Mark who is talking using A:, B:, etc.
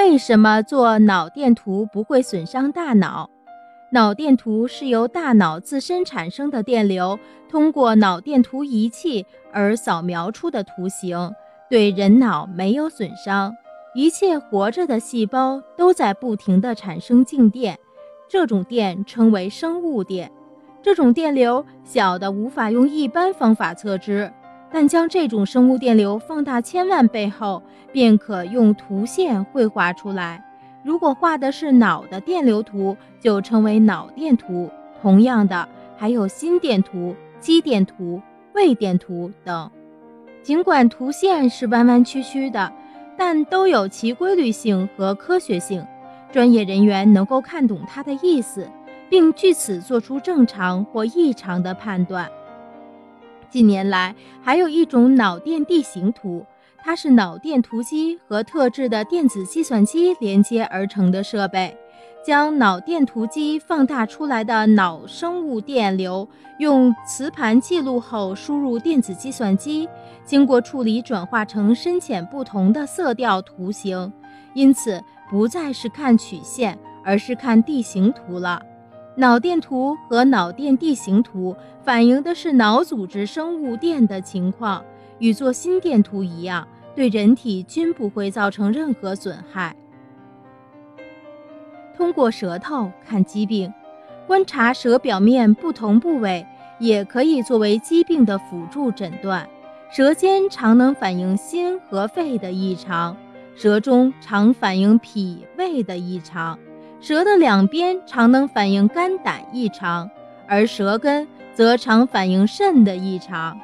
A: 为什么做脑电图不会损伤大脑？脑电图是由大脑自身产生的电流，通过脑电图仪器而扫描出的图形，对人脑没有损伤。一切活着的细胞都在不停地产生静电，这种电称为生物电。这种电流小的无法用一般方法测知，但将这种生物电流放大千万倍后，便可用图线绘画出来。如果画的是脑的电流图，就称为脑电图。同样的，还有心电图、肌电图、胃电图等。尽管图线是弯弯曲曲的，但都有其规律性和科学性，专业人员能够看懂它的意思。并据此做出正常或异常的判断。近年来，还有一种脑电地形图，它是脑电图机和特制的电子计算机连接而成的设备，将脑电图机放大出来的脑生物电流用磁盘记录后输入电子计算机，经过处理转化成深浅不同的色调图形，因此不再是看曲线，而是看地形图了。脑电图和脑电地形图反映的是脑组织生物电的情况，与做心电图一样，对人体均不会造成任何损害。通过舌头看疾病，观察舌表面不同部位，也可以作为疾病的辅助诊断。舌尖常能反映心和肺的异常，舌中常反映脾胃的异常。舌的两边常能反映肝胆异常，而舌根则常反映肾的异常。